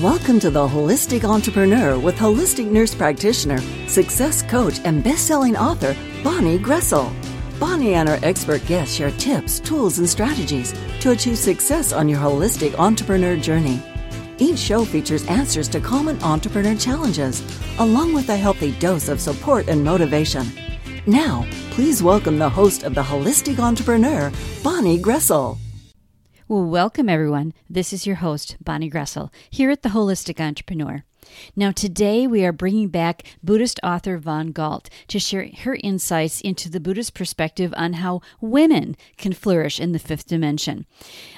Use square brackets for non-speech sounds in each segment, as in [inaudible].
Welcome to the Holistic Entrepreneur with holistic nurse practitioner, success coach, and best-selling author Bonnie Groessl. Bonnie and her expert guests share tips, tools, and strategies to achieve success on your holistic entrepreneur journey. Each show features answers to common entrepreneur challenges, along with a healthy dose of support and motivation. Now, please welcome the host of the Holistic Entrepreneur, Bonnie Groessl. Well, welcome everyone. This is your host, Bonnie Groessl, here at the Holistic Entrepreneur. Now, today we are bringing back Buddhist author Von Galt to share her insights into the Buddhist perspective on how women can flourish in the fifth dimension.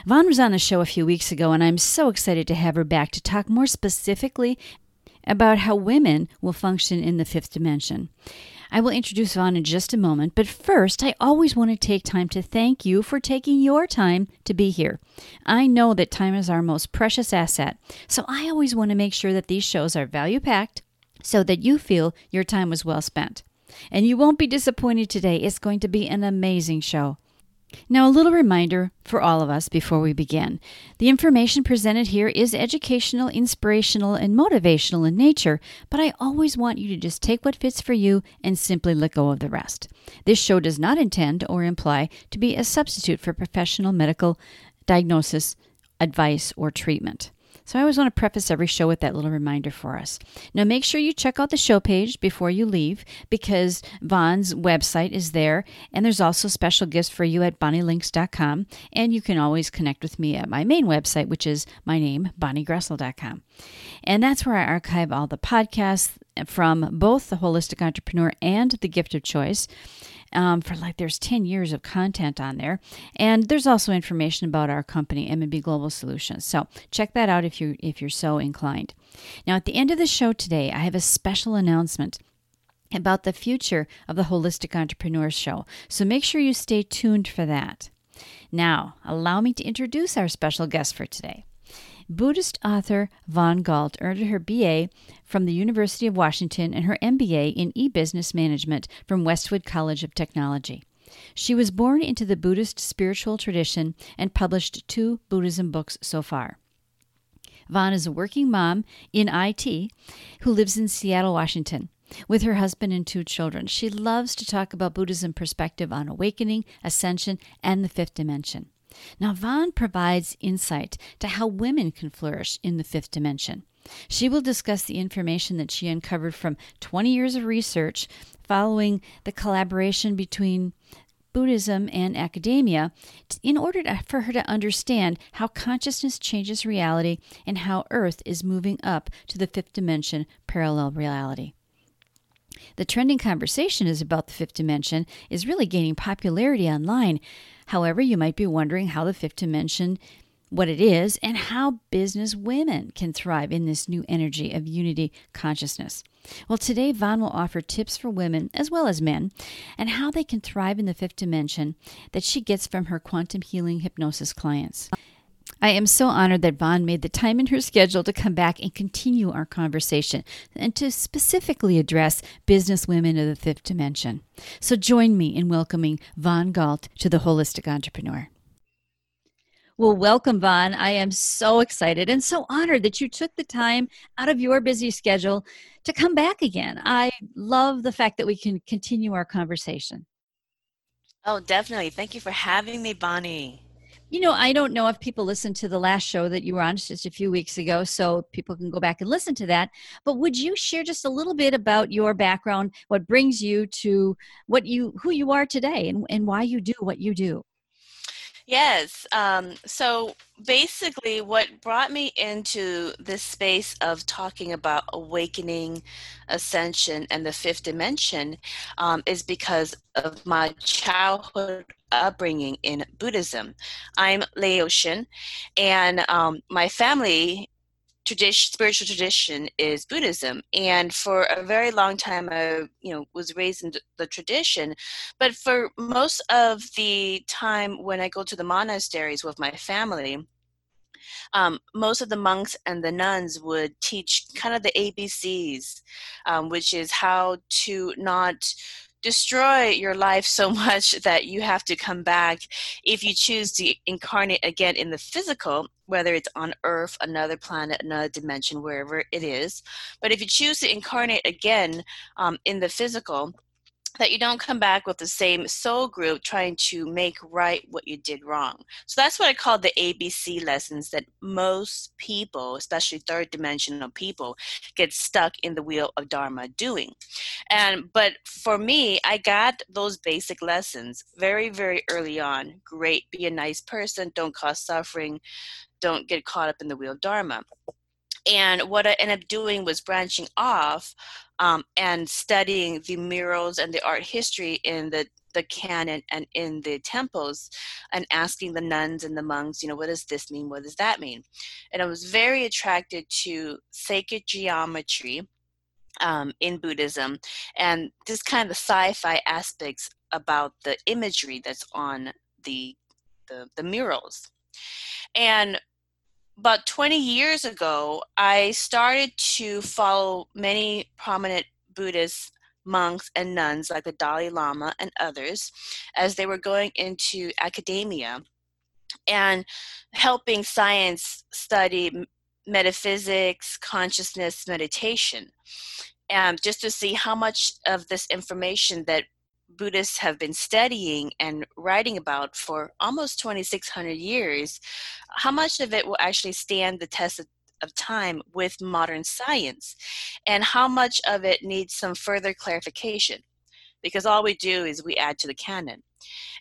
Von was on the show a few weeks ago, and I'm so excited to have her back to talk more specifically about how women will function in the fifth dimension. I will introduce Von in just a moment, but first, I always want to take time to thank you for taking your time to be here. I know that time is our most precious asset, so I always want to make sure that these shows are value packed so that you feel your time was well spent. And you won't be disappointed today. It's going to be an amazing show. Now, a little reminder for all of us before we begin. The information presented here is educational, inspirational, and motivational in nature, but I always want you to just take what fits for you and simply let go of the rest. This show does not intend or imply to be a substitute for professional medical diagnosis, advice, or treatment. So I always want to preface every show with that little reminder for us. Now, make sure you check out the show page before you leave because Von's website is there, and there's also special gifts for you at bonnielinks.com. And you can always connect with me at my main website, which is my name, bonniegroessl.com. And that's where I archive all the podcasts from both the Holistic Entrepreneur and the Gift of Choice um, for like there's 10 years of content on there. And there's also information about our company, M&B Global Solutions. So check that out if you if you're so inclined. Now at the end of the show today, I have a special announcement about the future of the Holistic Entrepreneur Show. So make sure you stay tuned for that. Now, allow me to introduce our special guest for today. Buddhist author Von Galt earned her BA from the University of Washington and her MBA in e business management from Westwood College of Technology. She was born into the Buddhist spiritual tradition and published two Buddhism books so far. Von is a working mom in IT who lives in Seattle, Washington. With her husband and two children, she loves to talk about Buddhism perspective on awakening, ascension, and the fifth dimension. Now, Von provides insight to how women can flourish in the fifth dimension. She will discuss the information that she uncovered from 20 years of research following the collaboration between Buddhism and academia in order to, for her to understand how consciousness changes reality and how Earth is moving up to the fifth dimension parallel reality. The trending conversation is about the fifth dimension is really gaining popularity online. However, you might be wondering how the fifth dimension what it is and how business women can thrive in this new energy of unity consciousness. Well, today Von will offer tips for women as well as men and how they can thrive in the fifth dimension that she gets from her quantum healing hypnosis clients. I am so honored that Von made the time in her schedule to come back and continue our conversation and to specifically address business women of the fifth dimension. So join me in welcoming Von Galt to the Holistic Entrepreneur. Well, welcome, Von. I am so excited and so honored that you took the time out of your busy schedule to come back again. I love the fact that we can continue our conversation. Oh, definitely. Thank you for having me, Bonnie. You know, I don't know if people listened to the last show that you were on just a few weeks ago, so people can go back and listen to that. But would you share just a little bit about your background, what brings you to what you who you are today and, and why you do what you do? Yes. Um, so basically, what brought me into this space of talking about awakening, ascension, and the fifth dimension um, is because of my childhood upbringing in Buddhism. I'm Laotian, and um, my family tradition spiritual tradition is buddhism and for a very long time i you know was raised in the tradition but for most of the time when i go to the monasteries with my family um, most of the monks and the nuns would teach kind of the abcs um, which is how to not destroy your life so [laughs] much that you have to come back if you choose to incarnate again in the physical whether it's on earth another planet another dimension wherever it is but if you choose to incarnate again um, in the physical that you don't come back with the same soul group trying to make right what you did wrong. So that's what I call the ABC lessons that most people, especially third dimensional people, get stuck in the wheel of Dharma doing. And but for me, I got those basic lessons very, very early on. Great, be a nice person, don't cause suffering, don't get caught up in the wheel of Dharma. And what I ended up doing was branching off um, and studying the murals and the art history in the the canon and in the temples and asking the nuns and the monks you know what does this mean? What does that mean? And i was very attracted to sacred geometry um, in buddhism and this kind of the sci-fi aspects about the imagery that's on the the, the murals and about 20 years ago, I started to follow many prominent Buddhist monks and nuns like the Dalai Lama and others as they were going into academia and helping science study metaphysics, consciousness, meditation, and just to see how much of this information that Buddhists have been studying and writing about for almost 2,600 years, how much of it will actually stand the test of, of time with modern science, and how much of it needs some further clarification? Because all we do is we add to the canon.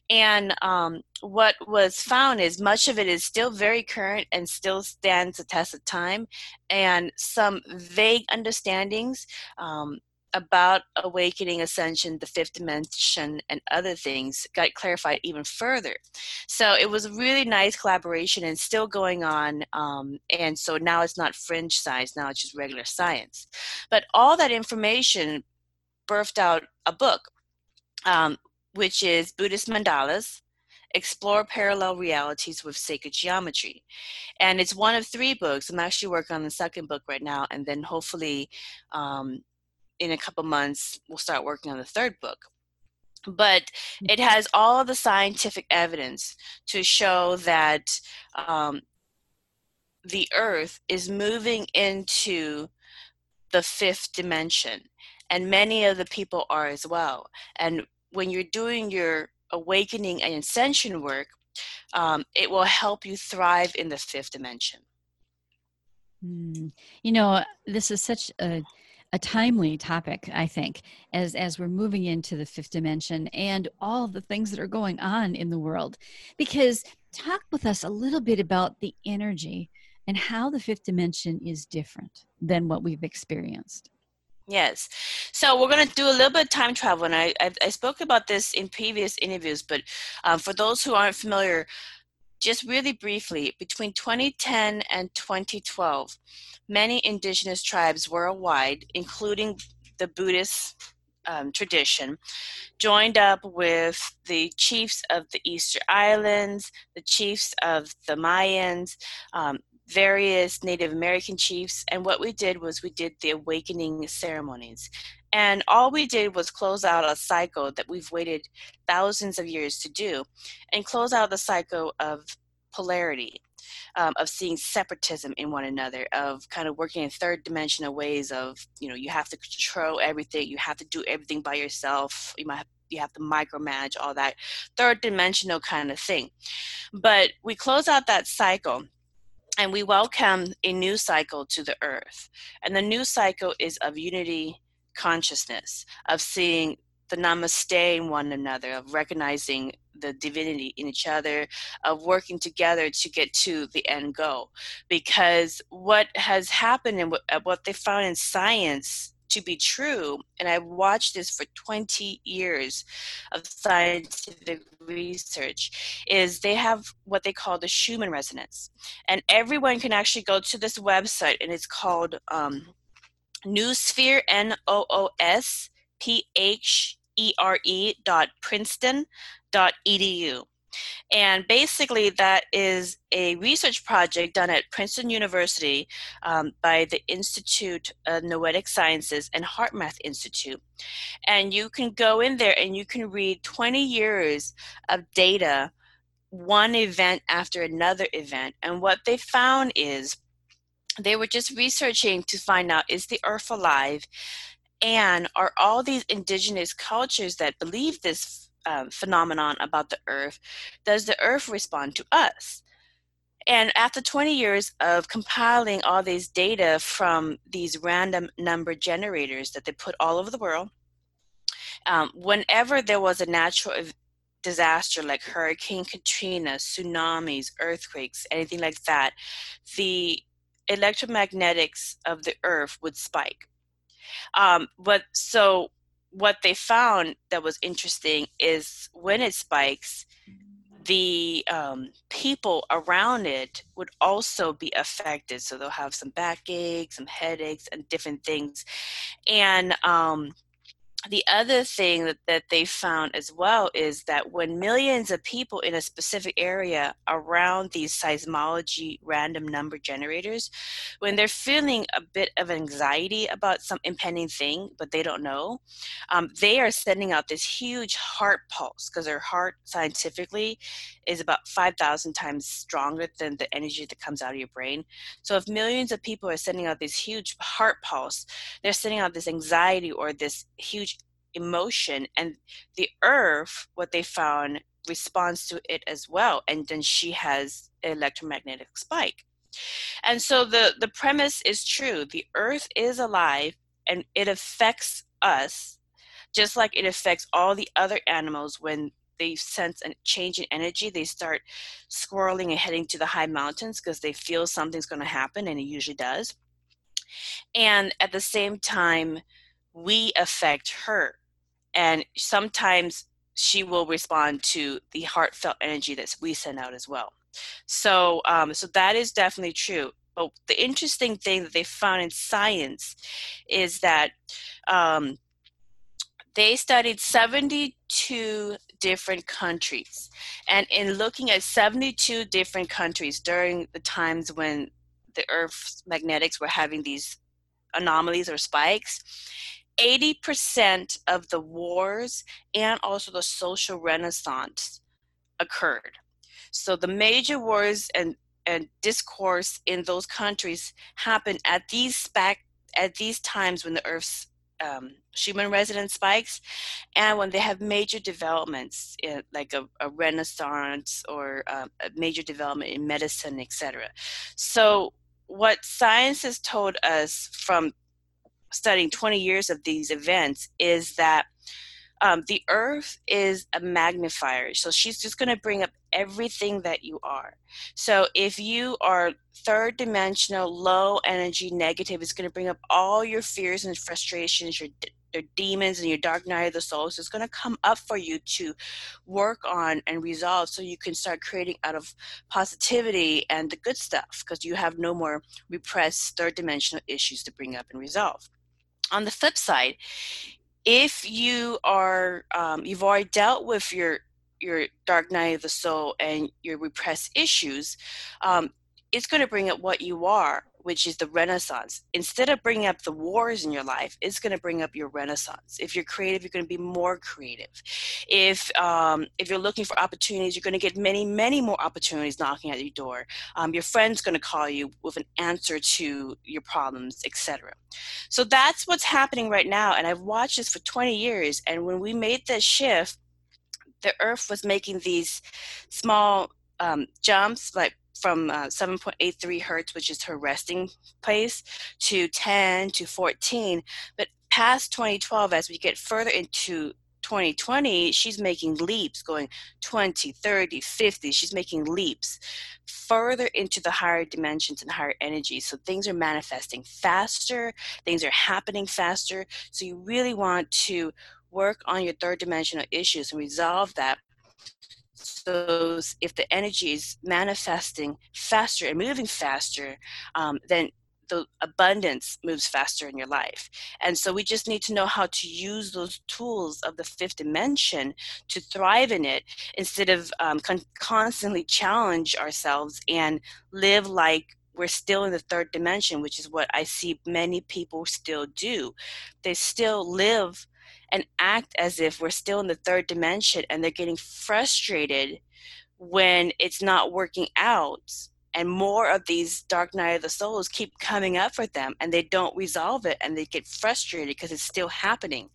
And um, what was found is much of it is still very current and still stands the test of time, and some vague understandings. Um, about awakening, ascension, the fifth dimension, and other things got clarified even further. So it was a really nice collaboration and still going on. Um, and so now it's not fringe science, now it's just regular science. But all that information birthed out a book, um, which is Buddhist Mandalas. Explore Parallel Realities with Sacred Geometry. And it's one of three books. I'm actually working on the second book right now, and then hopefully um, in a couple months we'll start working on the third book but it mm-hmm. has all the scientific evidence to show that um, the earth is moving into the fifth dimension and many of the people are as well and when you're doing your awakening and ascension work um, it will help you thrive in the fifth dimension mm. you know this is such a a timely topic i think as as we're moving into the fifth dimension and all the things that are going on in the world because talk with us a little bit about the energy and how the fifth dimension is different than what we've experienced Yes. So we're going to do a little bit of time travel, and I, I, I spoke about this in previous interviews, but um, for those who aren't familiar, just really briefly, between 2010 and 2012, many indigenous tribes worldwide, including the Buddhist um, tradition, joined up with the chiefs of the Easter Islands, the chiefs of the Mayans, um, various Native American chiefs, and what we did was we did the awakening ceremonies. And all we did was close out a cycle that we've waited thousands of years to do and close out the cycle of polarity, um, of seeing separatism in one another, of kind of working in third dimensional ways of, you know, you have to control everything, you have to do everything by yourself, you might have, you have to micromanage all that third dimensional kind of thing. But we close out that cycle and we welcome a new cycle to the earth. And the new cycle is of unity consciousness, of seeing the namaste in one another, of recognizing the divinity in each other, of working together to get to the end goal. Because what has happened and what, they found in science to be true, and I've watched this for 20 years of scientific research, is they have what they call the Schumann resonance. And everyone can actually go to this website, and it's called um, Noosphere, N O O S P H E R E dot Princeton dot edu And basically, that is a research project done at Princeton University um, by the Institute of Noetic Sciences and HeartMath Institute. And you can go in there and you can read 20 years of data, one event after another event. And what they found is they were just researching to find out is the earth alive? And are all these indigenous cultures that believe this um, phenomenon about the earth, does the earth respond to us? And after 20 years of compiling all these data from these random number generators that they put all over the world, um, whenever there was a natural disaster like Hurricane Katrina, tsunamis, earthquakes, anything like that, the electromagnetics of the earth would spike. Um, but so what they found that was interesting is when it spikes, the um, people around it would also be affected. So they'll have some backaches, some headaches, and different things. And um, the other thing that, that they found as well is that when millions of people in a specific area around these seismology random number generators, when they're feeling a bit of anxiety about some impending thing, but they don't know, um, they are sending out this huge heart pulse because their heart scientifically is about 5,000 times stronger than the energy that comes out of your brain. So if millions of people are sending out this huge heart pulse, they're sending out this anxiety or this huge emotion and the earth what they found responds to it as well and then she has electromagnetic spike. And so the the premise is true the earth is alive and it affects us just like it affects all the other animals when they sense a change in energy they start squirreling and heading to the high mountains because they feel something's going to happen and it usually does. And at the same time we affect her and sometimes she will respond to the heartfelt energy that we send out as well. So um, so that is definitely true. But the interesting thing that they found in science is that um, they studied 72 different countries. And in looking at 72 different countries during the times when the earth's magnetics were having these anomalies or spikes 80% of the wars and also the social renaissance occurred. So the major wars and, and discourse in those countries happened at these spec, at these times when the Earth's um, Schumann resonance spikes, and when they have major developments in, like a, a renaissance or um, a major development in medicine, etc. So what science has told us from studying 20 years of these events is that um, the earth is a magnifier. So she's just going to bring up everything that you are. So if you are third dimensional, low energy, negative, it's going to bring up all your fears and frustrations, your, your demons and your dark night of the soul. So it's going to come up for you to work on and resolve so you can start creating out of positivity and the good stuff because you have no more repressed third dimensional issues to bring up and resolve on the flip side, if you are um, you've already dealt with your your dark night of the soul and your repressed issues, um, it's going to bring up what you are which is the renaissance. Instead of bringing up the wars in your life it's going to bring up your renaissance. If you're creative you're going to be more creative. If um, if you're looking for opportunities you're going to get many many more opportunities knocking at your door. Um, your friend's going to call you with an answer to your problems etc so that's what's happening right now and i've watched this for 20 years and when we made this shift the earth was making these small um, jumps like from uh, 7.83 hertz, which is her resting place, to 10 to 14. But past 2012, as we get further into 2020, she's making leaps going 20, 30, 50. She's making leaps further into the higher dimensions and higher energies. So things are manifesting faster, things are happening faster. So you really want to work on your third dimensional issues and resolve that so if the energy is manifesting faster and moving faster, um, then the abundance moves faster in your life. And so we just need to know how to use those tools of the fifth dimension to thrive in it instead of um, con- constantly challenge ourselves and live like we're still in the third dimension, which is what I see many people still do. They still live and act as if we're still in the third dimension and they're getting frustrated when it's not working out and more of these dark night of the souls keep coming up for them and they don't resolve it and they get frustrated because it's still happening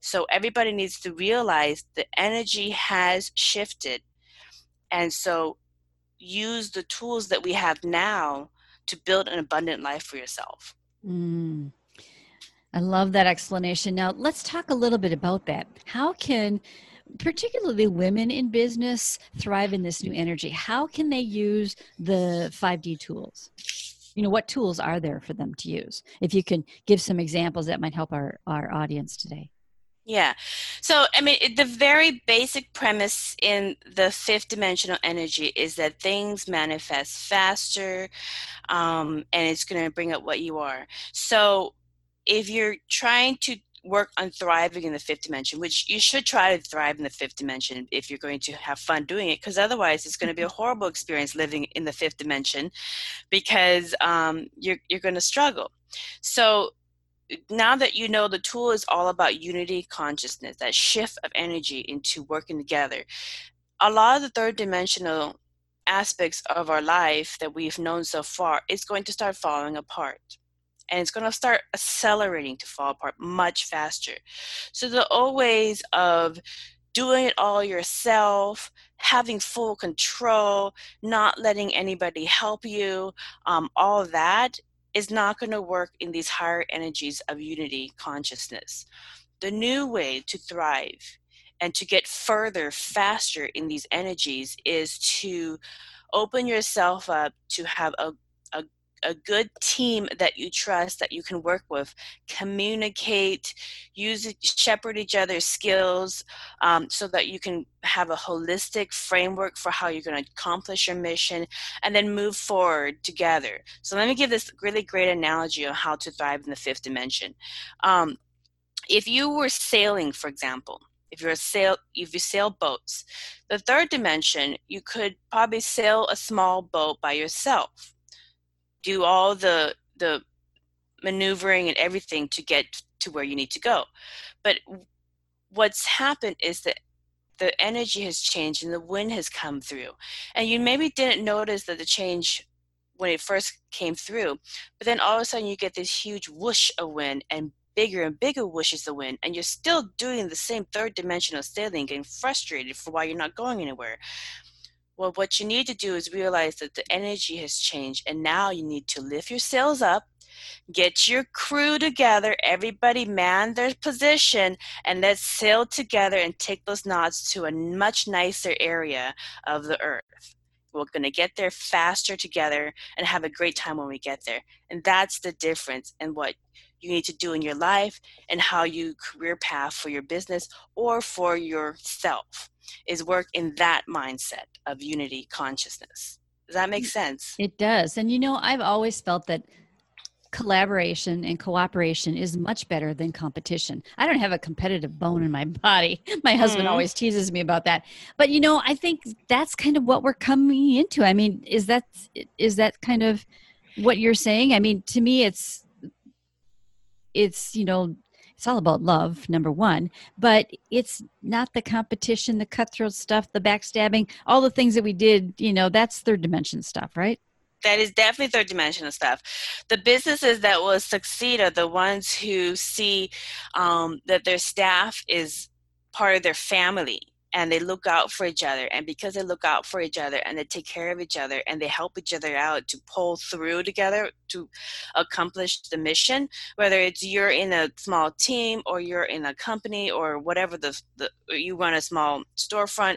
so everybody needs to realize the energy has shifted and so use the tools that we have now to build an abundant life for yourself mm. I love that explanation. Now let's talk a little bit about that. How can particularly women in business thrive in this new energy? How can they use the 5d tools? You know what tools are there for them to use? If you can give some examples that might help our our audience today. Yeah. So, I mean, the very basic premise in the fifth dimensional energy is that things manifest faster um, and it's going to bring up what you are. So, if you're trying to work on thriving in the fifth dimension, which you should try to thrive in the fifth dimension if you're going to have fun doing it, because otherwise it's going to be a mm-hmm. horrible experience living in the fifth dimension because um, you're, you're going to struggle. So now that you know the tool is all about unity consciousness, that shift of energy into working together, a lot of the third dimensional aspects of our life that we've known so far is going to start falling apart and it's going to start accelerating to fall apart much faster. So the old ways of doing it all yourself, having full control, not letting anybody help you, um, all that is not going to work in these higher energies of unity consciousness. The new way to thrive and to get further faster in these energies is to open yourself up to have a a good team that you trust that you can work with. Communicate use shepherd each other's skills um, so that you can have a holistic framework for how you're going to accomplish your mission and then move forward together. So let me give this really great analogy on how to thrive in the fifth dimension. Um, if you were sailing for example if you're a sail if you sail boats the third dimension you could probably sail a small boat by yourself do all the the maneuvering and everything to get to where you need to go. But what's happened is that the energy has changed and the wind has come through. And you maybe didn't notice that the change when it first came through, but then all of a sudden you get this huge whoosh of wind and bigger and bigger whooshes of wind, and you're still doing the same third dimensional sailing, getting frustrated for why you're not going anywhere. Well, what you need to do is realize that the energy has changed, and now you need to lift your sails up, get your crew together, everybody man their position, and let's sail together and take those knots to a much nicer area of the earth. We're going to get there faster together and have a great time when we get there. And that's the difference in what you need to do in your life and how you career path for your business or for yourself is work in that mindset of unity consciousness. Does that make sense? It does. And you know, I've always felt that collaboration and cooperation is much better than competition. I don't have a competitive bone in my [laughs] body. My husband mm-hmm. always teases me about that. But you know, I think that's kind of what we're coming into. I mean, is that is that kind of what you're saying? I mean, to me it's it's, you know, it's all about love number one but it's not the competition the cutthroat stuff the backstabbing all the things that we did you know that's third dimension stuff right that is definitely third dimensional stuff. The businesses that will succeed are the ones who see um, that their staff is part of their family and they look out for each other and because they look out for each other and they take care of each other and they help each other out to pull through together to accomplish the mission whether it's you're in a small team or you're in a company or whatever the, the you run a small storefront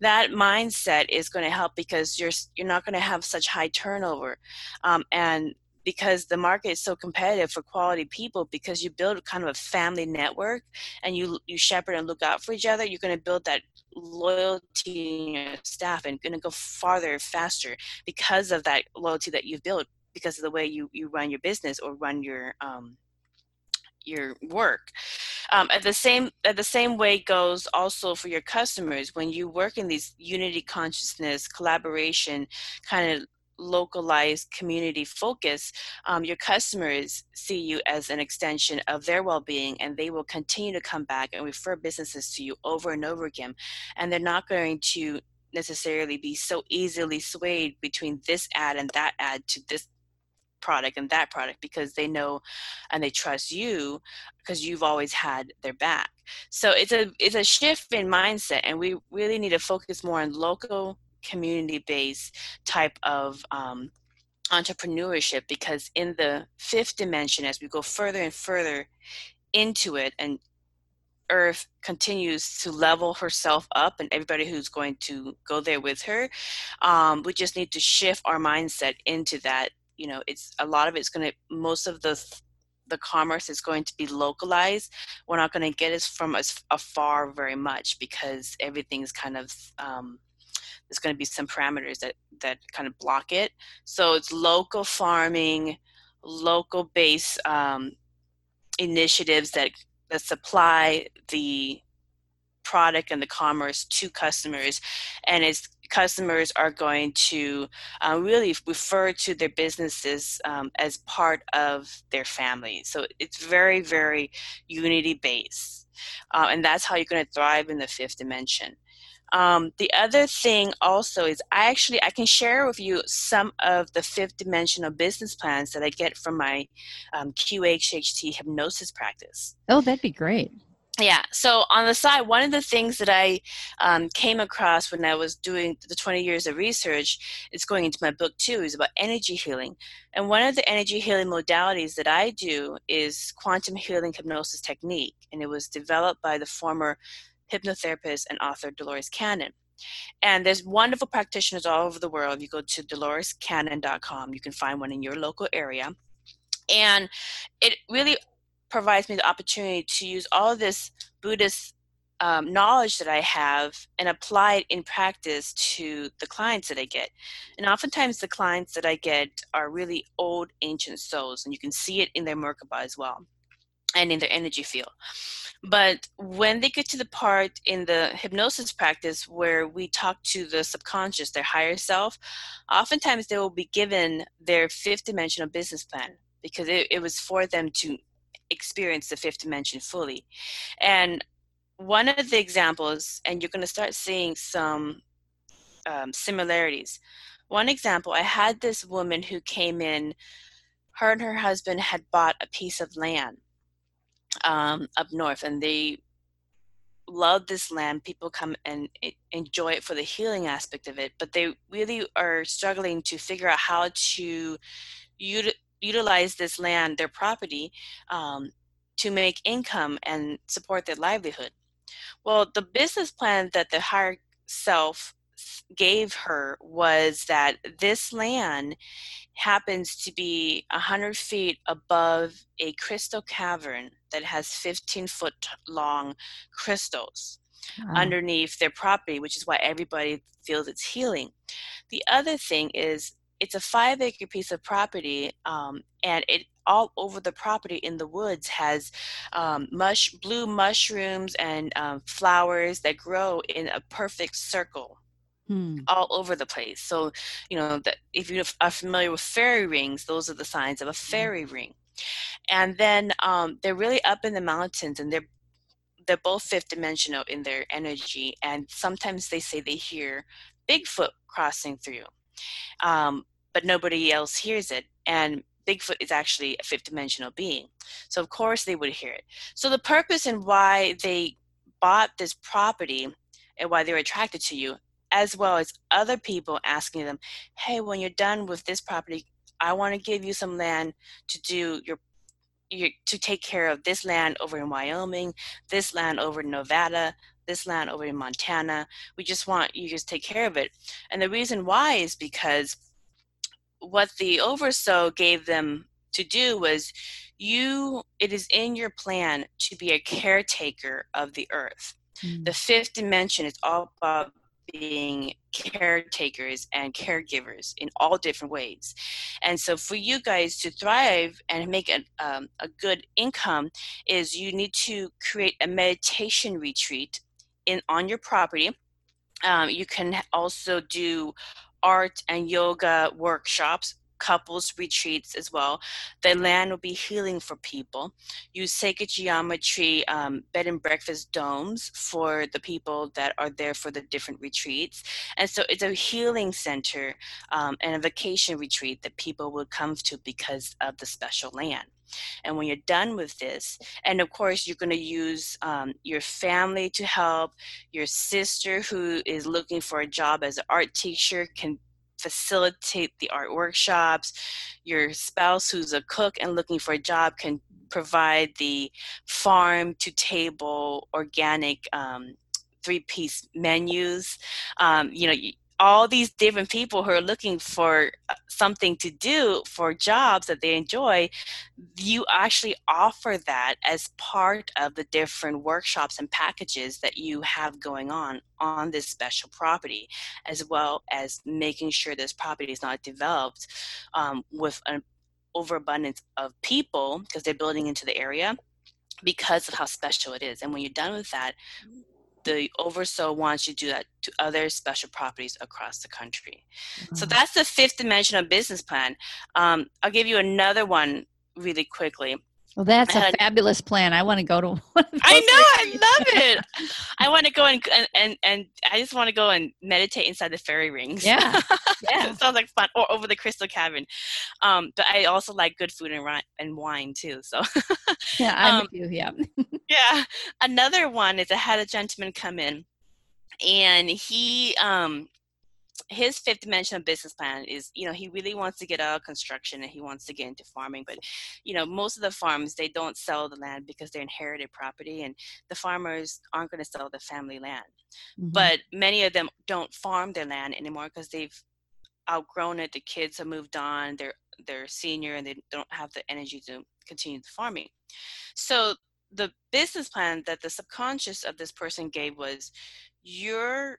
that mindset is going to help because you're you're not going to have such high turnover. Um, and because the market is so competitive for quality people because you build kind of a family network and you you shepherd and look out for each other you're going to build that loyalty in your staff and going to go farther faster because of that loyalty that you've built because of the way you, you run your business or run your um, your work. Um, at the same at the same way goes also for your customers when you work in these unity consciousness collaboration kind of localized community focus, um, your customers see you as an extension of their well being and they will continue to come back and refer businesses to you over and over again. And they're not going to necessarily be so easily swayed between this ad and that ad to this product and that product because they know and they trust you because you've always had their back so it's a it's a shift in mindset and we really need to focus more on local community based type of um, entrepreneurship because in the fifth dimension, as we go further and further into it, and Earth continues to level herself up, and everybody who's going to go there with her, um, we just need to shift our mindset into that. You know, it's a lot of it's going to, most of the the commerce is going to be localized. We're not going to get it from as afar very much because everything's kind of um, there's going to be some parameters that that kind of block it. So it's local farming, local base um, initiatives that that supply the product and the commerce to customers, and its customers are going to uh, really refer to their businesses um, as part of their family. So it's very, very unity based. Uh, and that's how you're going to thrive in the fifth dimension. Um, the other thing also is I actually I can share with you some of the fifth dimensional business plans that I get from my um, QHHT hypnosis practice. Oh, that'd be great. Yeah. So on the side, one of the things that I um, came across when I was doing the 20 years of research, it's going into my book too, is about energy healing. And one of the energy healing modalities that I do is quantum healing hypnosis technique. And it was developed by the former hypnotherapist and author Dolores Cannon. And there's wonderful practitioners all over the world. You go to dolorescannon.com, you can find one in your local area. And it really provides me the opportunity to use all this Buddhist um, knowledge that I have and apply it in practice to the clients that I get. And oftentimes, the clients that I get are really old, ancient souls, and you can see it in their Merkaba as well and in their energy field. But when they get to the part in the hypnosis practice where we talk to the subconscious, their higher self, oftentimes they will be given their fifth dimensional business plan because it, it was for them to experience the fifth dimension fully. And one of the examples, and you're going to start seeing some um, similarities. One example, I had this woman who came in, her and her husband had bought a piece of land um, up north, and they love this land. People come and enjoy it for the healing aspect of it, but they really are struggling to figure out how to util- utilize this land, their property, um, to make income and support their livelihood. Well, the business plan that the higher self gave her was that this land happens to be 100 feet above a crystal cavern that has 15 foot long crystals underneath their property, which is why everybody feels it's healing. The other thing is it's a five acre piece of property um, and it all over the property in the woods has um, mush blue mushrooms and um, flowers that grow in a perfect circle hmm. all over the place. So, you know, that if you are familiar with fairy rings, those are the signs of a fairy hmm. ring. And then um, they're really up in the mountains, and they're they're both fifth dimensional in their energy. And sometimes they say they hear Bigfoot crossing through, um, but nobody else hears it. And Bigfoot is actually a fifth dimensional being. So, of course, they would hear it. So, the purpose and why they bought this property and why they were attracted to you as well as other people asking them, hey, when you're done with this property, I want to give you some land to do your, your to take care of this land over in Wyoming, this land over in Nevada, this land over in Montana. We just want you to take care of it. And the reason why is because what the oversoul gave them to do was you it is in your plan to be a caretaker of the earth. Mm. The fifth dimension is all about being caretakers and caregivers in all different ways. And so, for you guys to thrive and make a, um, a good income, is you need to create a meditation retreat in on your property. Um, you can also do art and yoga workshops couples retreats as well. The land will be healing for people. Use sacred geometry um, bed and breakfast domes for the people that are there for the different retreats. And so it's a healing center um, and a vacation retreat that people will come to because of the special land. And when you're done with this, and of course, you're going to use um, your family to help. Your sister, who is looking for a job as an art teacher, can facilitate the art workshops. Your spouse, who's a cook and looking for a job, can provide the farm to table organic um, three piece menus. Um, you know, all these different people who are looking for uh, something to do for jobs that they enjoy, you actually offer that as part of the different workshops and packages that you have going on on this special property, as well as making sure this property is not developed um, with an overabundance of people because they're building into the area because of how special it is. And when you're done with that, the oversoul wants you to do that to other special properties across the country. Mm-hmm. So that's the fifth dimension of business plan. Um, I'll give you another one really quickly. Well, that's a fabulous plan. I want to go to [laughs] one. I know, I love it. [laughs] I want to go and, and and I just want to go and meditate inside the fairy rings. Yeah, [laughs] yeah, sounds like fun. Or over the crystal cabin. Um, but I also like good food and and wine too. So yeah, I'm um, with you. Yeah, yeah. Another one is I had a gentleman come in, and he um his fifth dimension of business plan is you know he really wants to get out of construction and he wants to get into farming but you know most of the farms they don't sell the land because they're inherited property and the farmers aren't going to sell the family land mm-hmm. but many of them don't farm their land anymore because they've outgrown it the kids have moved on they're they're senior and they don't have the energy to continue the farming so the business plan that the subconscious of this person gave was you're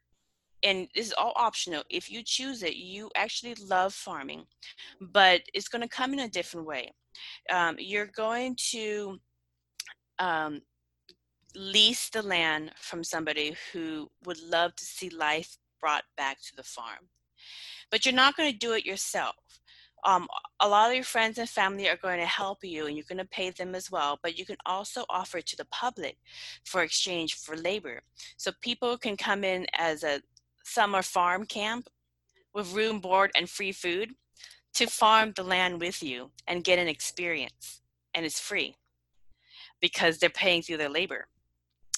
and this is all optional. If you choose it, you actually love farming, but it's going to come in a different way. Um, you're going to um, lease the land from somebody who would love to see life brought back to the farm, but you're not going to do it yourself. Um, a lot of your friends and family are going to help you and you're going to pay them as well but you can also offer to the public for exchange for labor so people can come in as a summer farm camp with room, board, and free food to farm the land with you and get an experience. And it's free because they're paying through their labor.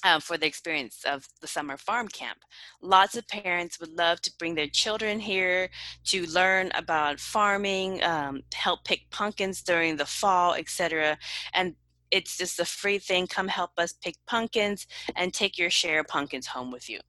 Um, for the experience of the summer farm camp. Lots of parents would love to bring their children here to learn about farming, um, help pick pumpkins during the fall, etc. And it's just a free thing. Come help us pick pumpkins and take your share of pumpkins home with you.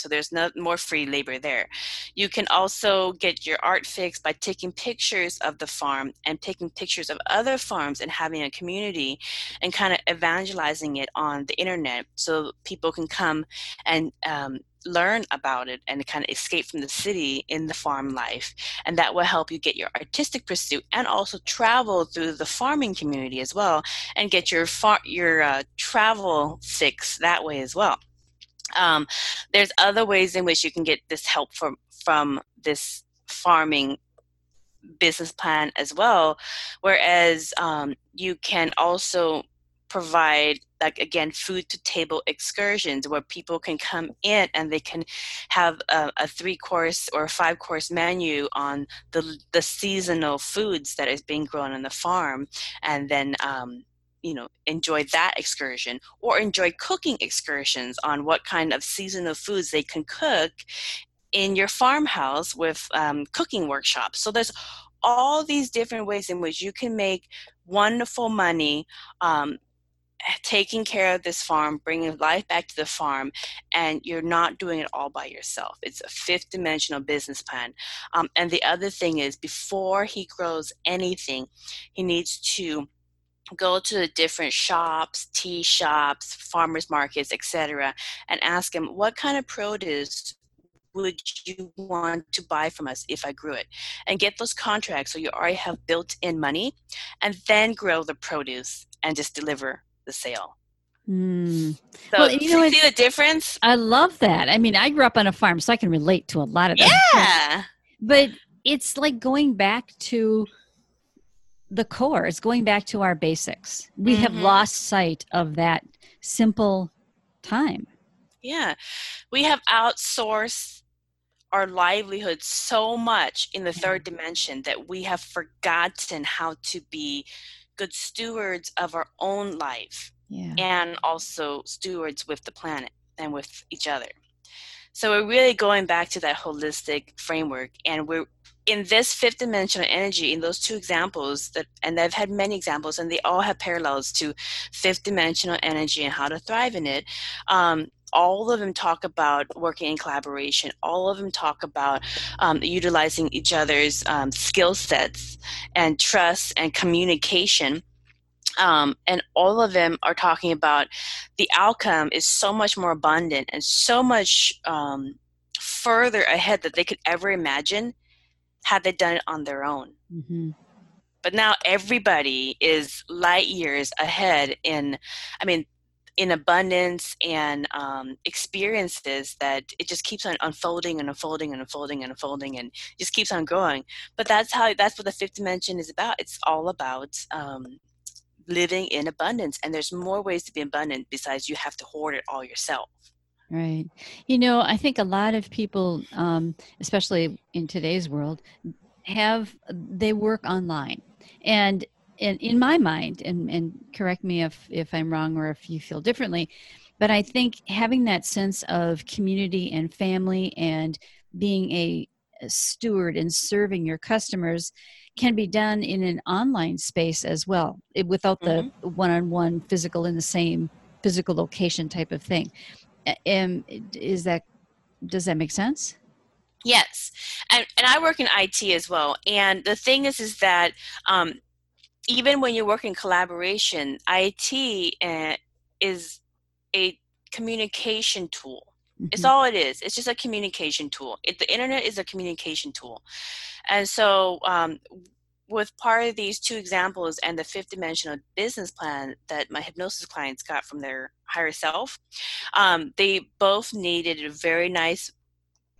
So there's no more free labor there. You can also get your art fixed by taking pictures of the farm and taking pictures of other farms and having a community and kind of evangelizing it on the internet so people can come and um, learn about it and kind of escape from the city in the farm life and that will help you get your artistic pursuit and also travel through the farming community as well and get your far- your uh, travel fix that way as well um, there's other ways in which you can get this help from from this farming business plan as well whereas um, you can also provide like again food to table excursions where people can come in and they can have a, a three course or five course menu on the the seasonal foods that is being grown on the farm. And then um, you know enjoy that excursion or enjoy cooking excursions on what kind of seasonal foods they can cook in your farmhouse with um, cooking workshops so there's all these different ways in which you can make wonderful money um, taking care of this farm, bringing life back to the farm, and you're not doing it all by yourself. It's a fifth dimensional business plan. Um, and the other thing is, before he grows anything, he needs to go to the different shops, tea shops, farmers markets, etc., and ask them what kind of produce would you want to buy from us if I grew it? And get those contracts so you already have built in money and then grow the produce and just deliver the sale. Mm. So well, you know, see the difference? I love that. I mean, I grew up on a farm, so I can relate to a lot of that. Yeah. But it's like going back to the core. It's going back to our basics. We mm-hmm. have lost sight of that simple time. Yeah. We have outsourced our livelihood so much in the third dimension that we have forgotten how to be good stewards of our own life yeah. and also stewards with the planet and with each other. So we're really going back to that holistic framework, and we're in this fifth dimensional energy in those two examples that and i've had many examples and they all have parallels to fifth dimensional energy and how to thrive in it. Um, all of them talk about working in collaboration. All of them talk about um, utilizing each other's um, skill sets and trust and communication. Um, and all of them are talking about the outcome is so much more abundant and so much um, further ahead that they could ever imagine had they done it on their own. Mm-hmm. But now everybody is light years ahead in, I mean, in abundance and um, experiences that it just keeps on unfolding and unfolding and unfolding and unfolding and just keeps on growing. But that's how that's what the fifth dimension is about. It's all about um, living in abundance. And there's more ways to be abundant besides you have to hoard it all yourself. Right. You know, I think a lot of people, um, especially in today's world, have they work online. And in, in my mind, and, and correct me if, if I'm wrong or if you feel differently, but I think having that sense of community and family and being a, steward and serving your customers can be done in an online space as well without the mm-hmm. one-on-one physical in the same physical location type of thing um, is that does that make sense yes and, and i work in it as well and the thing is is that um, even when you work in collaboration it uh, is a communication tool Mm-hmm. It's all it is. It's just a communication tool. It, the internet is a communication tool. And so, um, with part of these two examples and the fifth dimensional business plan that my hypnosis clients got from their higher self, um, they both needed a very nice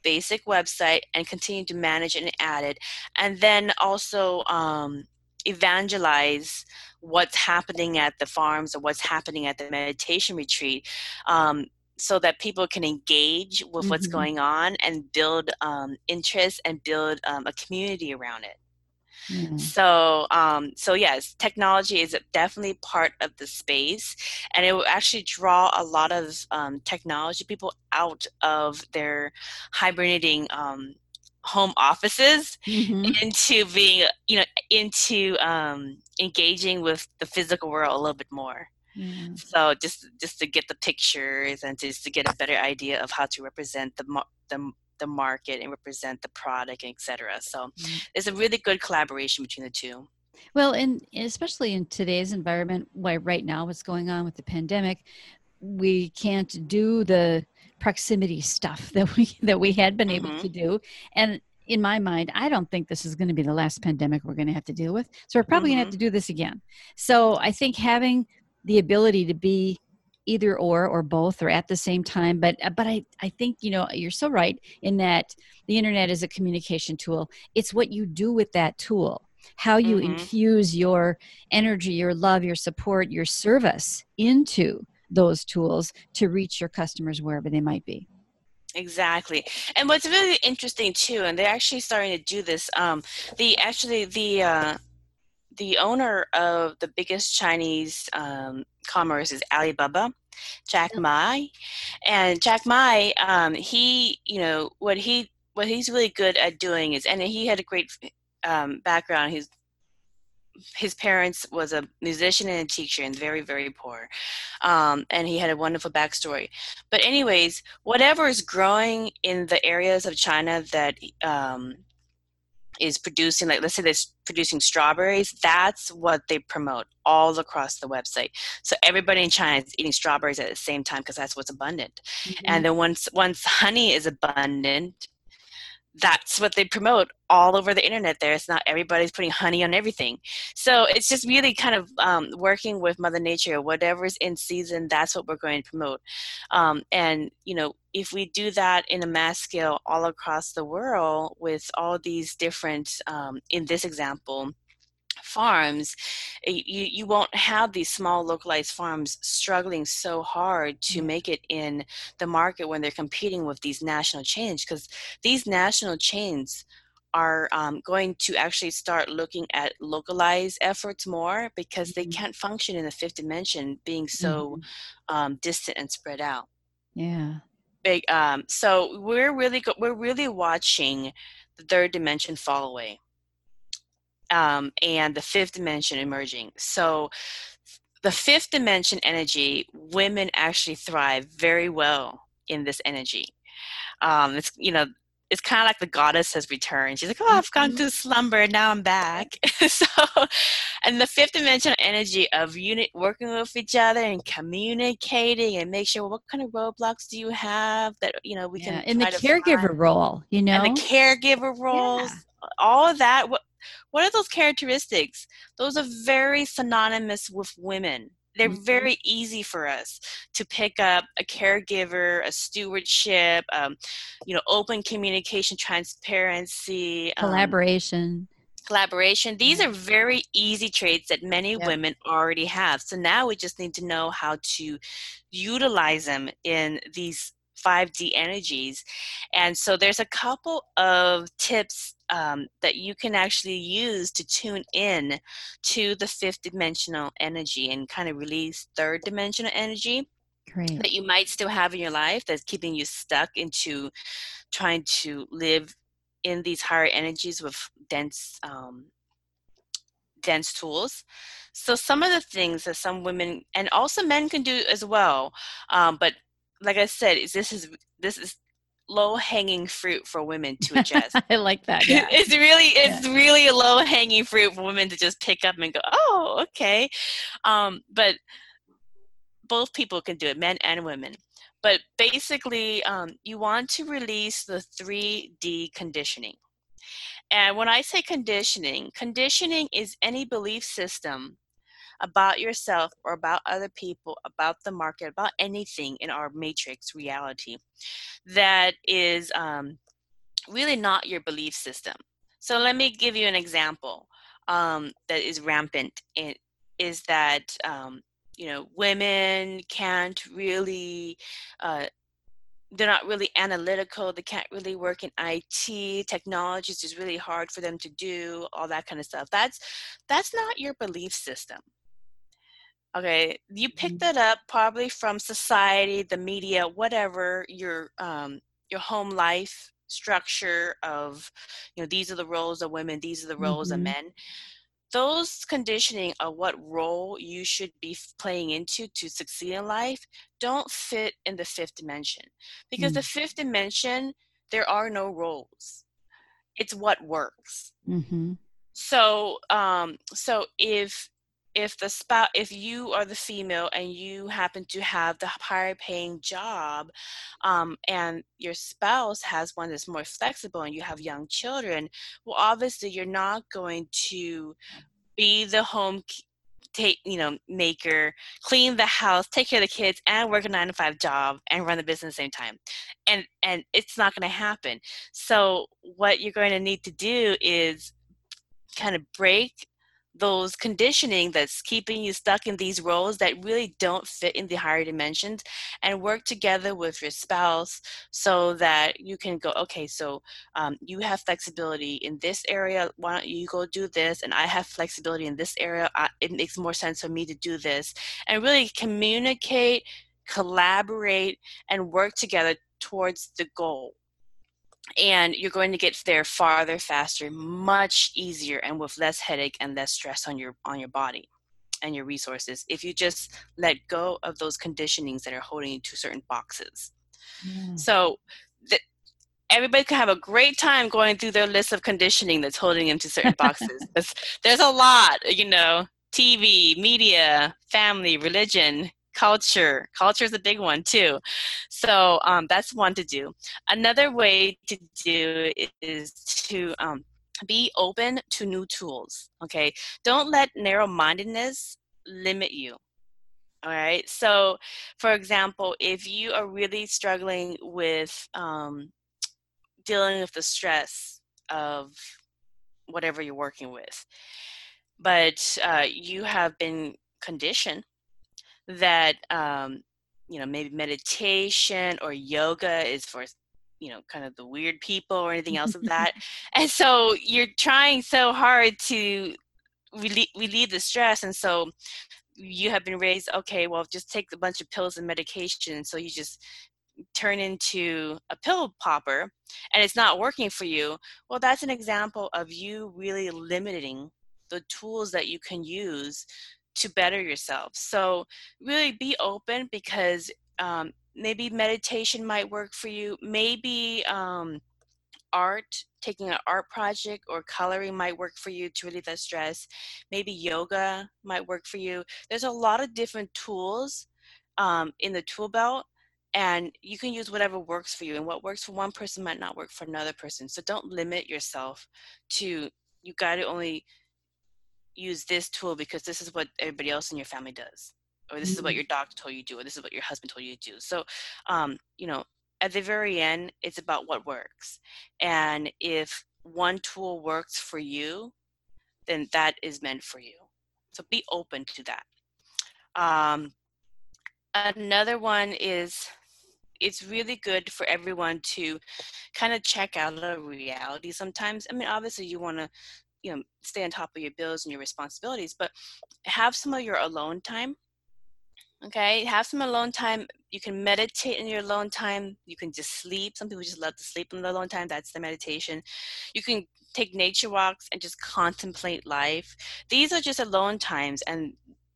basic website and continued to manage and add it. And then also um, evangelize what's happening at the farms or what's happening at the meditation retreat um, so that people can engage with mm-hmm. what's going on and build um, interest and build um, a community around it. Mm-hmm. So, um, so yes, technology is definitely part of the space, and it will actually draw a lot of um, technology people out of their hibernating um, home offices mm-hmm. into being, you know, into um, engaging with the physical world a little bit more. Mm. So just just to get the pictures and just to get a better idea of how to represent the the, the market and represent the product, etc. So mm. it's a really good collaboration between the two. Well, and especially in today's environment, why right now what's going on with the pandemic, we can't do the proximity stuff [laughs] that we that we had been mm-hmm. able to do, and in my mind, I don't think this is going to be the last pandemic we're going to have to deal with. So we're probably mm-hmm. going to have to do this again. So I think having the ability to be either or or both or at the same time but uh, but i i think you know you're so right in that the internet is a communication tool. It's what you do with that tool how you mm-hmm. infuse your energy your love your support your service into those tools to reach your customers wherever they might be. Exactly. And what's really interesting too and they're actually starting to do this um the actually the uh the owner of the biggest Chinese um, commerce is Alibaba, Jack Ma, and Jack Ma, um, he, you know, what he what he's really good at doing is, and he had a great um, background. He's his parents was a musician and a teacher and very very poor um, and he had a wonderful backstory but anyways whatever is growing in the areas of china that um, is producing like let's say they're producing strawberries that's what they promote all across the website so everybody in china is eating strawberries at the same time because that's what's abundant mm-hmm. and then once once honey is abundant that's what they promote all over the internet there. It's not everybody's putting honey on everything. So it's just really kind of um, working with mother nature whatever's in season that's what we're going to promote. Um, and you know if we do that in a mass scale all across the world with all these different um, in this example farms, eh, you, you won't have these small localized farms struggling so hard to mm. make it in the market when they're competing with these national chains because these national chains are um, going to actually start looking at localized efforts more because they mm-hmm. can't function in the fifth dimension being so mm-hmm. um, distant and spread out yeah Big, um, so we're really go- we're really watching the third dimension fall away um, and the fifth dimension emerging. So, the fifth dimension energy, women actually thrive very well in this energy. Um, it's you know it's kind of like the goddess has returned. She's like, oh, I've gone mm-hmm. to slumber, now I'm back. [laughs] so, and the fifth dimensional energy of unit working with each other and communicating and make sure well, what kind of roadblocks do you have that you know we yeah, can in the caregiver find. role, you know, and the caregiver roles, yeah. All of that. What what are those characteristics? Those are very synonymous with women. They're mm-hmm. very easy for us to pick up a caregiver, a stewardship, um, you know, open communication, transparency, collaboration. Um, collaboration. These are very easy traits that many yep. women already have. So now we just need to know how to utilize them in these 5D energies. And so there's a couple of tips um, that you can actually use to tune in to the fifth dimensional energy and kind of release third dimensional energy. Great. That you might still have in your life that's keeping you stuck into trying to live in these higher energies with dense um, dense tools. So some of the things that some women and also men can do as well, um, but like I said, is this is this is low hanging fruit for women to adjust. [laughs] I like that. Yeah. [laughs] it's really it's yeah. really a low hanging fruit for women to just pick up and go, oh, okay. Um, but both people can do it, men and women. But basically, um, you want to release the 3D conditioning. And when I say conditioning, conditioning is any belief system about yourself or about other people, about the market, about anything in our matrix reality that is um, really not your belief system. So let me give you an example um, that is rampant. It is that um, you know women can't really uh, they're not really analytical they can't really work in it technology is just really hard for them to do all that kind of stuff that's that's not your belief system Okay, you picked mm-hmm. that up probably from society, the media, whatever your um, your home life structure of, you know, these are the roles of women, these are the roles mm-hmm. of men. Those conditioning of what role you should be playing into to succeed in life don't fit in the fifth dimension because mm-hmm. the mm. fifth dimension there are no roles. It's what works. Mm-hmm. So, um, so if if the spouse if you are the female and you happen to have the higher paying job um, and your spouse has one that's more flexible and you have young children well obviously you're not going to be the home take you know maker clean the house take care of the kids and work a nine to five job and run the business at the same time. And and it's not going to happen. So what you're going to need to do is kind of break those conditioning that's keeping you stuck in these roles that really don't fit in the higher dimensions and work together with your spouse so that you can go okay so um, you have flexibility in this area why don't you go do this and i have flexibility in this area I, it makes more sense for me to do this. And really communicate collaborate and work together towards the goal and you're going to get there farther faster much easier and with less headache and less stress on your on your body and your resources if you just let go of those conditionings that are holding you to certain boxes yeah. so the, everybody can have a great time going through their list of conditioning that's holding them to certain boxes. [laughs] there's a lot, you know, TV, media, family, religion, culture. Culture is a big one too. So um, that's one to do. Another way to do is to um, be open to new tools. Okay, don't let narrow-mindedness limit you. All right. So, for example, if you are really struggling with um, dealing with the stress of whatever you're working with, but uh, you have been conditioned that um, you know maybe meditation or yoga is for you know kind of the weird people or anything else of that. [laughs] And so you're trying so hard to relieve, relieve the stress and so you have been raised okay well just take a bunch of pills and medication so you just turn into a pill popper and it's not working for you. Well that's an example of you really limiting the tools that you can use to better yourself so really be open because um, maybe meditation might work for you maybe um, art, taking an art project or coloring might work for you to relieve that stress. Maybe yoga might work for you. There's a lot of different tools um, in the tool belt, and you can use whatever works for you. And what works for one person might not work for another person. So don't limit yourself to you got to only use this tool because this is what everybody else in your family does or this is what mm-hmm. your doctor told you to do or this is what your husband told you to do so um, you know at the very end, it's about what works. And if one tool works for you, then that is meant for you. So be open to that. Um, another one is it's really good for everyone to kind of check out a reality sometimes. I mean, obviously, you want to you know stay on top of your bills and your responsibilities but have some of your alone time okay? Have some alone time. You can meditate in your alone time. You can just sleep. Some people just love to sleep in their alone time. That's the meditation. You can take nature walks and just contemplate life. These are just alone times and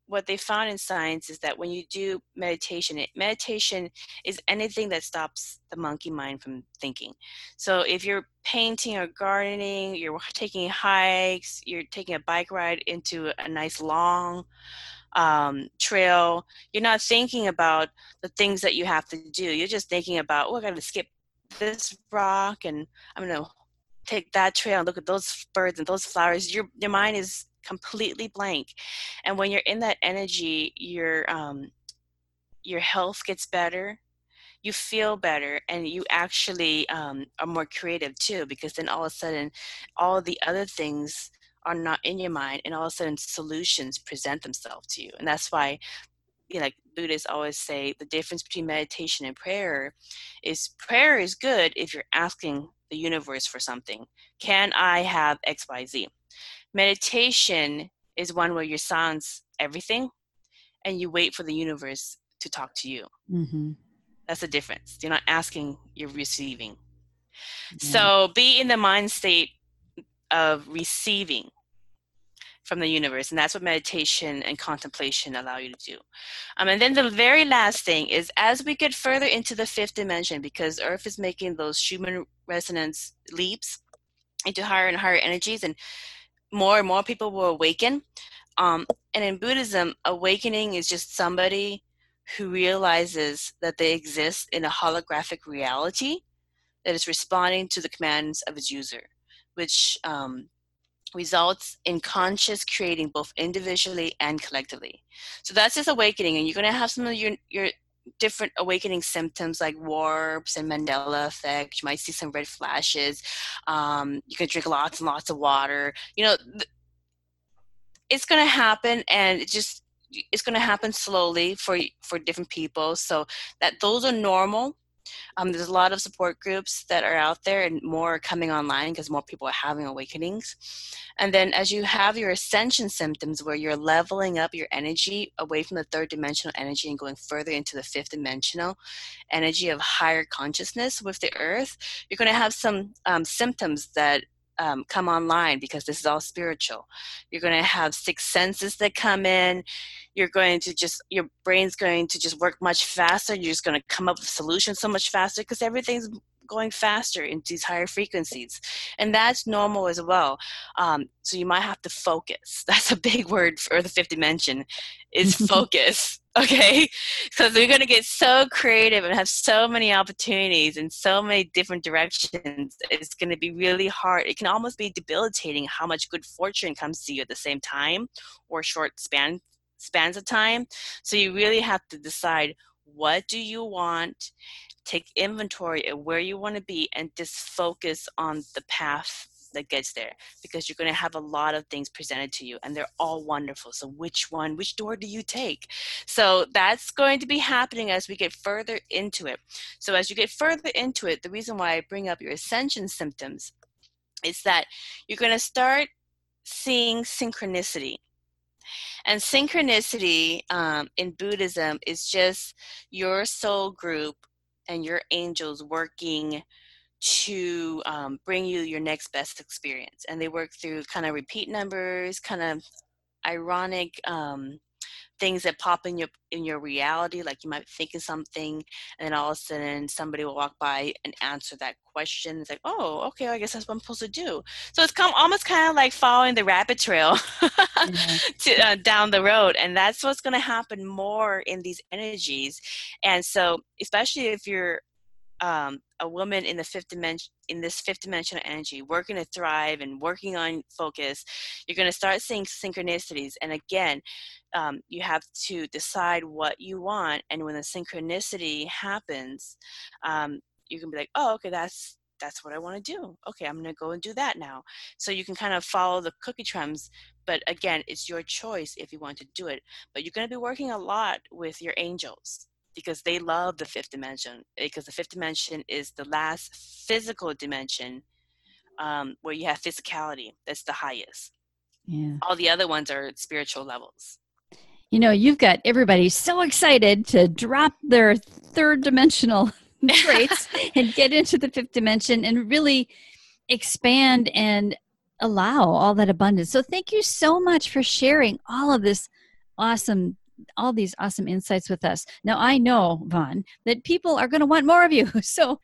what they found in science is that when you do meditation it, meditation is anything that stops the monkey mind from thinking so if you're painting or gardening you're [laughs] taking hikes you're taking a bike ride into a nice long um, trail. You're not thinking about the things that you have to do. You're just thinking about, oh, I got to skip this rock and I'm going to take that trail and look at those birds and those flowers. Your, your mind is completely blank. And when you're in that energy, your, um, your health gets better you feel better and you actually um, are more creative too because then all of a sudden all the other things are not in your mind and all of a sudden solutions present themselves to you and that's why you know, like buddhists always say the difference between meditation and prayer is prayer is good if you're asking the universe for something can i have xyz meditation is one where you silence everything and you wait for the universe to talk to you mm-hmm. that's the difference you're not asking you're receiving yeah. so be in the mind state of receiving from the universe and that's what meditation and contemplation allow you to do um, and then the very last thing is as we get further into the fifth dimension because earth is making those Schumann resonance leaps into higher and higher energies and more and more people will awaken um, and in buddhism awakening is just somebody who realizes that they exist in a holographic reality that is responding to the commands of its user which um, results in conscious creating both individually and collectively. So that's just awakening, and you're going to have some of your your different awakening symptoms like warps and Mandela effect. You might see some red flashes. Um, you can drink lots and lots of water. You know, th- it's going to happen, and it just it's going to happen slowly for for different people. So that those are normal um, there's a lot of support groups that are out there and more coming online because more people are having awakenings. And then as you have your ascension symptoms where you're leveling up your energy away from the third dimensional energy and going further into the fifth dimensional energy of higher consciousness with the earth, you're going to have some um, symptoms that um, come online because this is all spiritual. You're going to have six senses that come in. You're going to just, your brain's going to just work much faster. You're just going to come up with solutions so much faster because everything's going faster into these higher frequencies. And that's normal as well. Um, so you might have to focus. [laughs] That's a big word for the fifth dimension is [laughs] focus. [laughs] Okay. So we're going to get so creative and have so many opportunities in so many different directions. It's going to be really hard. It can almost be debilitating how much good fortune comes to you at the same time or short span spans of time. So you really have to decide what do you want take inventory of where you want to be and just focus on the path that gets there because you're going to have a lot of things presented to you and they're all wonderful. So which one which door do you take? So that's going to be happening as we get further into it. So as you get further into it the reason why i bring up your ascension symptoms is that you're going to start seeing synchronicity. And synchronicity um, in Buddhism is just your soul group and your angels working to um, bring you your next best experience. And they work through kind of repeat numbers, kind of ironic um, things that pop in your in your reality like you might think of something and then all of a sudden somebody will walk by and answer that question. It's like oh okay i guess that's what i'm supposed to do. So it's come almost kind of like following the rabbit trail [laughs] mm-hmm. to, uh, down the road and that's what's going to happen more in these energies. And so especially if you're um, a woman in the fifth dimension in this fifth dimensional energy working to thrive and working on focus you're going to start seeing synchronicities. And again um, you have to decide what you want and when the synchronicity happens um, you can be like oh okay that's that's what i want to do. Okay i'm going to go and do that now. So you can kind of follow the cookie crumbs but again it's your choice if you want to do it. But you're going to be working a lot with your angels because they love the fifth dimension because the fifth dimension is the last physical dimension um, where you have physicality that's the highest. Yeah. All the other ones are spiritual levels. You know you've got everybody so excited to drop their third dimensional [laughs] traits [laughs] and get into the fifth dimension and really expand and allow all that abundance. So thank you so much for sharing all of this awesome all these awesome insights with us. Now, I know, Von, that people are going to want more of you. [laughs] So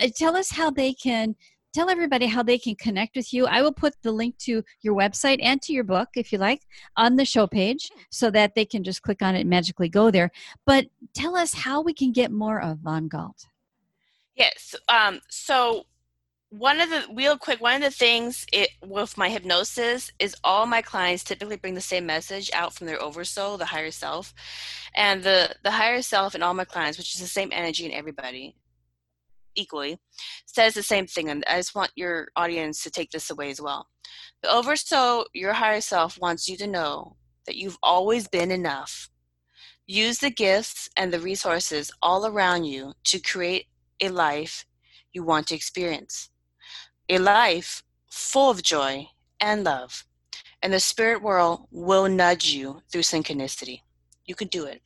uh, tell us how they can tell everybody how they can connect with you. I will put the link to your website and to your book, if you like, on the show page so that they can just click on it and magically go there. But tell us how we can get more of Von Galt. Yes. Um, so one of the real quick one of the things it, with my hypnosis is all my clients typically bring the same message out from their oversoul the higher self. And the the higher self in all my clients which is the same energy in everybody equally says the same thing. And i just want your audience to take this away as well. The oversoul your higher self wants you to know that you've always been enough. Use the gifts and the resources all around you to create a life you want to experience a life full of joy and love. And the spirit world will nudge you through synchronicity. You can do it.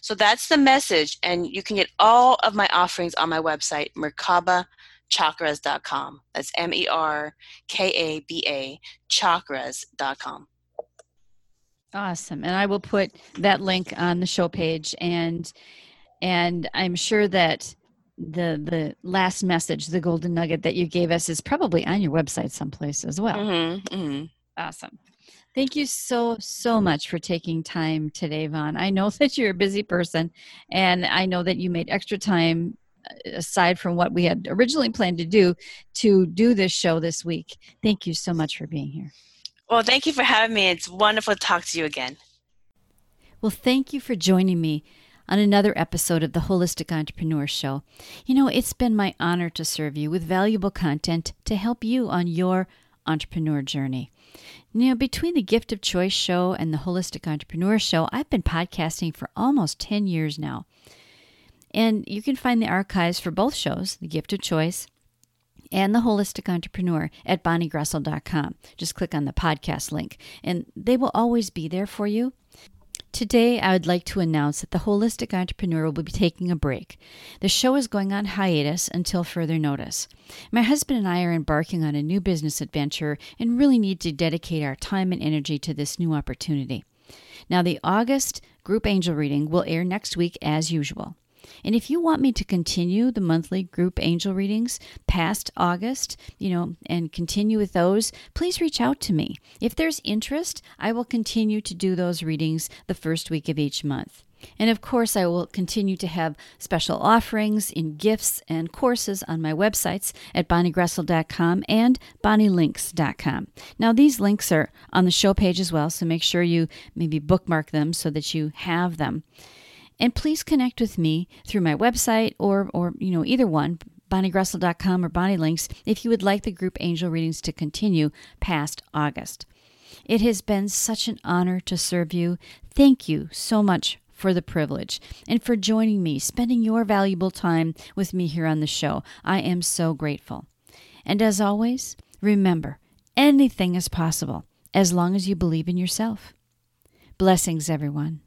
So that's the message. And you can get all of my offerings on my website, merkabachakras.com. That's M E R K A B A chakras.com. Awesome. And I will put that link on the show page and and I'm sure that the the last message, the golden nugget that you gave us, is probably on your website someplace as well. Mm-hmm, mm-hmm. Awesome. Thank you so, so much for taking time today, Von. I know [laughs] that you're a busy person, and I know that you made extra time uh, aside from what we had originally planned to do to do this show this week. Thank you so much for being here. Well, thank you for having me. It's wonderful to talk to you again. Well, thank you for joining me on another episode of the Holistic Entrepreneur Show. You know, it's been my honor to serve you with valuable content to help you on your entrepreneur journey. You know, between the Gift of Choice show and the Holistic Entrepreneur Show, I've been podcasting for almost 10 years now. And you can find the archives for both shows, The Gift of Choice and The Holistic Entrepreneur, at bonniegroessl.com. Just click on the podcast link, and they will always be there for you. Today, I would like to announce that the Holistic Entrepreneur will be taking a break. The show is going on hiatus until further notice. My husband and I are embarking on a new business adventure and really need to dedicate our time and energy to this new opportunity. Now, the August group angel reading will air next week as usual. And if you want me to continue the monthly group angel readings past August, you know, and continue with those, please reach out to me. If there's interest, I will continue to do those readings the first week of each month. And of course, I will continue to have special offerings in gifts and courses on my websites at bonniegroessl.com and bonnielinks.com. Now, these links are on the show page as well, so make sure you maybe bookmark them so that you have them. And please connect with me through my website or, or you know, either one, bonniegroessl.com or Bonnie Links, if you would like the group angel readings to continue past August. It has been such an honor to serve you. Thank you so much for the privilege and for joining me, spending your valuable time with me here on the show. I am so grateful. And as always, remember anything is possible as long as you believe in yourself. Blessings, everyone.